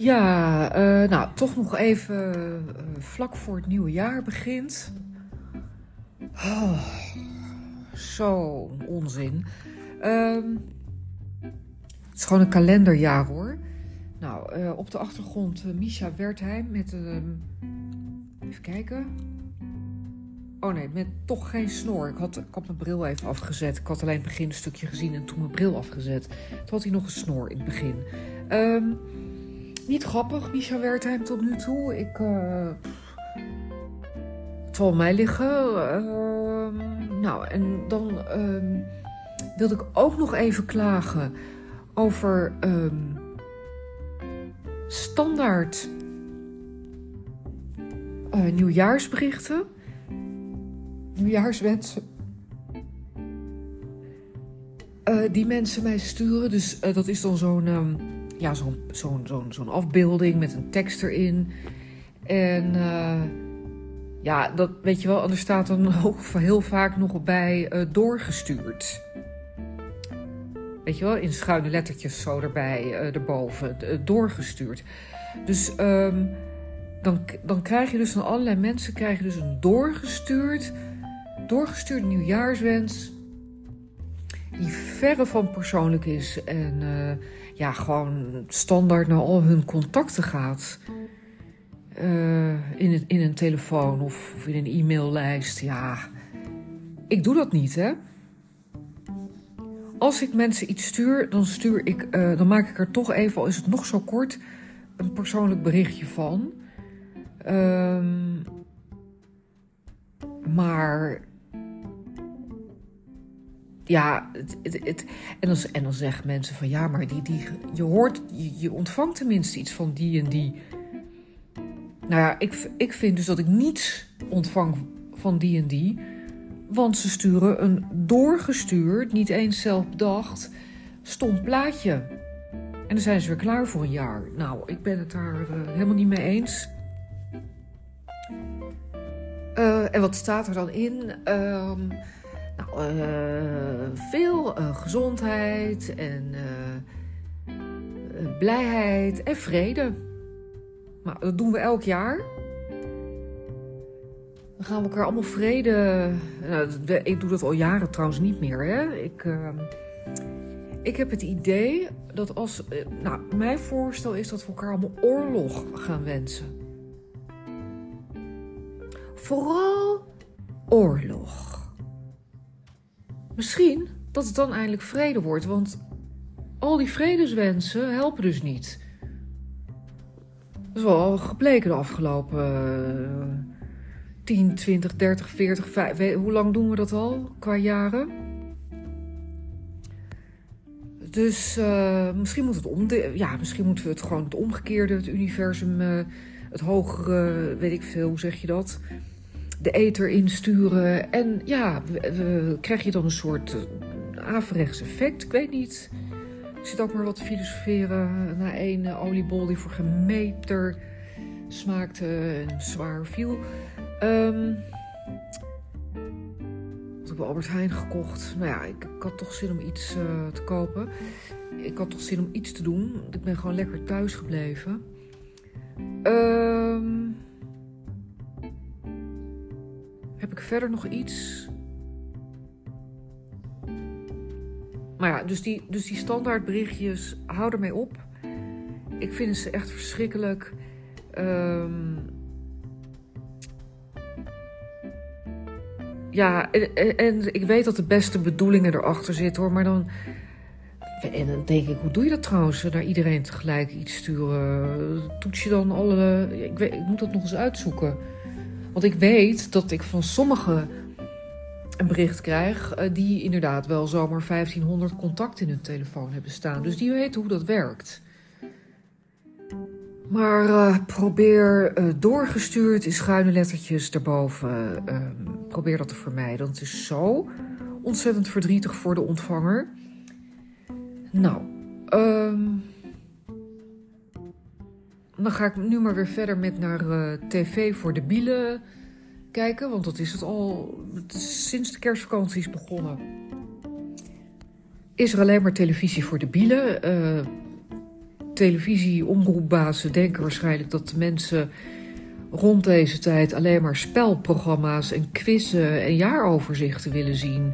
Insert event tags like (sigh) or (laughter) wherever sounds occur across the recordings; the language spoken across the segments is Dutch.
Ja, eh, nou, toch nog even eh, vlak voor het nieuwe jaar begint. Oh, zo onzin. Ehm, het is gewoon een kalenderjaar hoor. Nou, eh, op de achtergrond Misha Wertheim met een. even kijken. Oh nee, met toch geen snor. Ik had, ik mijn bril even afgezet. Ik had alleen het beginstukje gezien en toen mijn bril afgezet. Toen had hij nog een snor in het begin. Um, niet grappig, Misha Wertheim tot nu toe. Ik. Uh, het zal mij liggen. Uh, nou, en dan uh, wilde ik ook nog even klagen over um, standaard uh, nieuwjaarsberichten. Nieuwjaarswensen. Uh, die mensen mij sturen. Dus dat is dan zo'n. Ja, zo'n zo'n zo'n afbeelding met een tekst erin. En uh, ja, dat weet je wel. En er staat dan (laughs) ook heel vaak nog bij uh, doorgestuurd. Weet je wel, in schuine lettertjes zo erbij, uh, erboven, doorgestuurd. Dus um, dan, dan krijg je dus van allerlei mensen krijg je dus een doorgestuurd, doorgestuurd nieuwjaarswens. Die verre van persoonlijk is en ja, gewoon standaard naar al hun contacten gaat. Uh, in, een, in een telefoon of, in een e-maillijst. Ja, ik doe dat niet, hè. Als ik mensen iets stuur, dan stuur ik, uh, dan maak ik er toch even, al is het nog zo kort, een persoonlijk berichtje van. Um, maar ja, het, het, en, dan, en zeggen mensen van ja, maar die, die, je hoort, je, ontvangt tenminste iets van die en die. Nou ja, ik, ik vind dus dat ik niets ontvang van die en die. Want ze sturen een doorgestuurd, niet eens zelf bedacht, stom plaatje. En dan zijn ze weer klaar voor een jaar. Nou, ik ben het daar uh, helemaal niet mee eens. Uh, en wat staat er dan in? Uh, nou, veel uh, gezondheid en uh, blijheid en vrede. Nou, dat doen we elk jaar. Dan gaan we elkaar allemaal vrede. Nou, ik doe dat al jaren trouwens niet meer. Hè? Ik, ik heb het idee dat als. Nou, mijn voorstel is dat we elkaar allemaal oorlog gaan wensen. Vooral oorlog. Misschien dat het dan eindelijk vrede wordt, want al die vredeswensen helpen dus niet. Dat is wel gebleken de afgelopen uh, 10, 20, 30, 40, 5, hoe lang doen we dat al qua jaren? Dus uh, misschien, moet het om ja, misschien moeten we het gewoon het omgekeerde, het universum, uh, het hogere, weet ik veel, hoe zeg je dat? De ether insturen. En ja, krijg je dan een soort uh, averechts effect. Ik weet niet. Ik zit ook maar wat te filosoferen na één uh, oliebol die voor geen meter smaakte en zwaar viel. Um, ik bij Albert Heijn gekocht. Nou ja, ik, had toch zin om iets uh, te kopen. Ik had toch zin om iets te doen. Ik ben gewoon lekker thuis gebleven. Um, verder nog iets? Maar ja, dus die, dus die standaardberichtjes, hou ermee op. Ik vind ze echt verschrikkelijk. Um, ja, en, ik weet dat de beste bedoelingen erachter zitten hoor, maar dan. En dan denk ik, hoe doe je dat trouwens? Naar iedereen tegelijk iets sturen. Toets je dan alle. Ik, weet, ik moet dat nog eens uitzoeken. Want ik weet dat ik van sommigen een bericht krijg die inderdaad wel zomaar 1500 contacten in hun telefoon hebben staan. Dus die weten hoe dat werkt. Maar uh, probeer uh, doorgestuurd in schuine lettertjes daarboven. Uh, probeer dat te vermijden. Want het is zo ontzettend verdrietig voor de ontvanger. Nou, um, dan ga ik nu maar weer verder met naar uh, tv voor de bielen kijken. Want dat is het al sinds de kerstvakanties begonnen. Is er alleen maar televisie voor de bielen. Uh, televisie-omroepbazen denken waarschijnlijk dat de mensen rond deze tijd alleen maar spelprogramma's en quizzen en jaaroverzichten willen zien.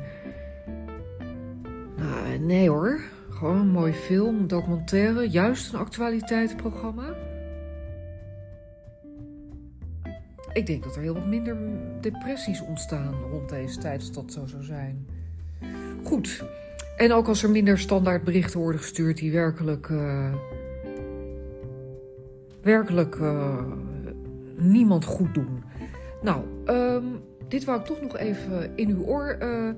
Nou, nee hoor. Gewoon een mooi film, documentaire, juist een actualiteitsprogramma. Ik denk dat er heel wat minder depressies ontstaan rond deze tijd als dat zo zou zijn. Goed. En ook als er minder standaard berichten worden gestuurd die werkelijk. Uh, werkelijk uh, niemand goed doen. Nou, um, dit wou ik toch nog even in uw oor uh,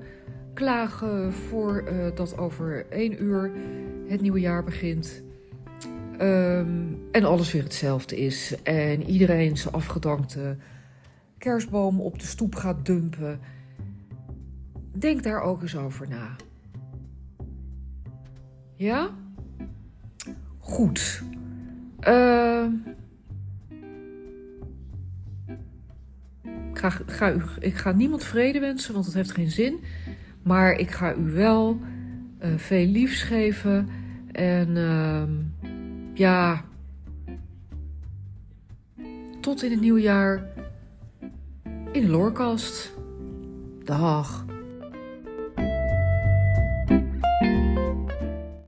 klagen voordat over één uur het nieuwe jaar begint. Um, en alles weer hetzelfde is. En iedereen zijn afgedankte kerstboom op de stoep gaat dumpen. Denk daar ook eens over na. Ja? Goed. Uh, ik, ga, u, ik ga niemand vrede wensen, want dat heeft geen zin. Maar ik ga u wel uh, veel liefs geven. En uh, ja. Tot in het nieuwe jaar. In de Loorkast. Dag.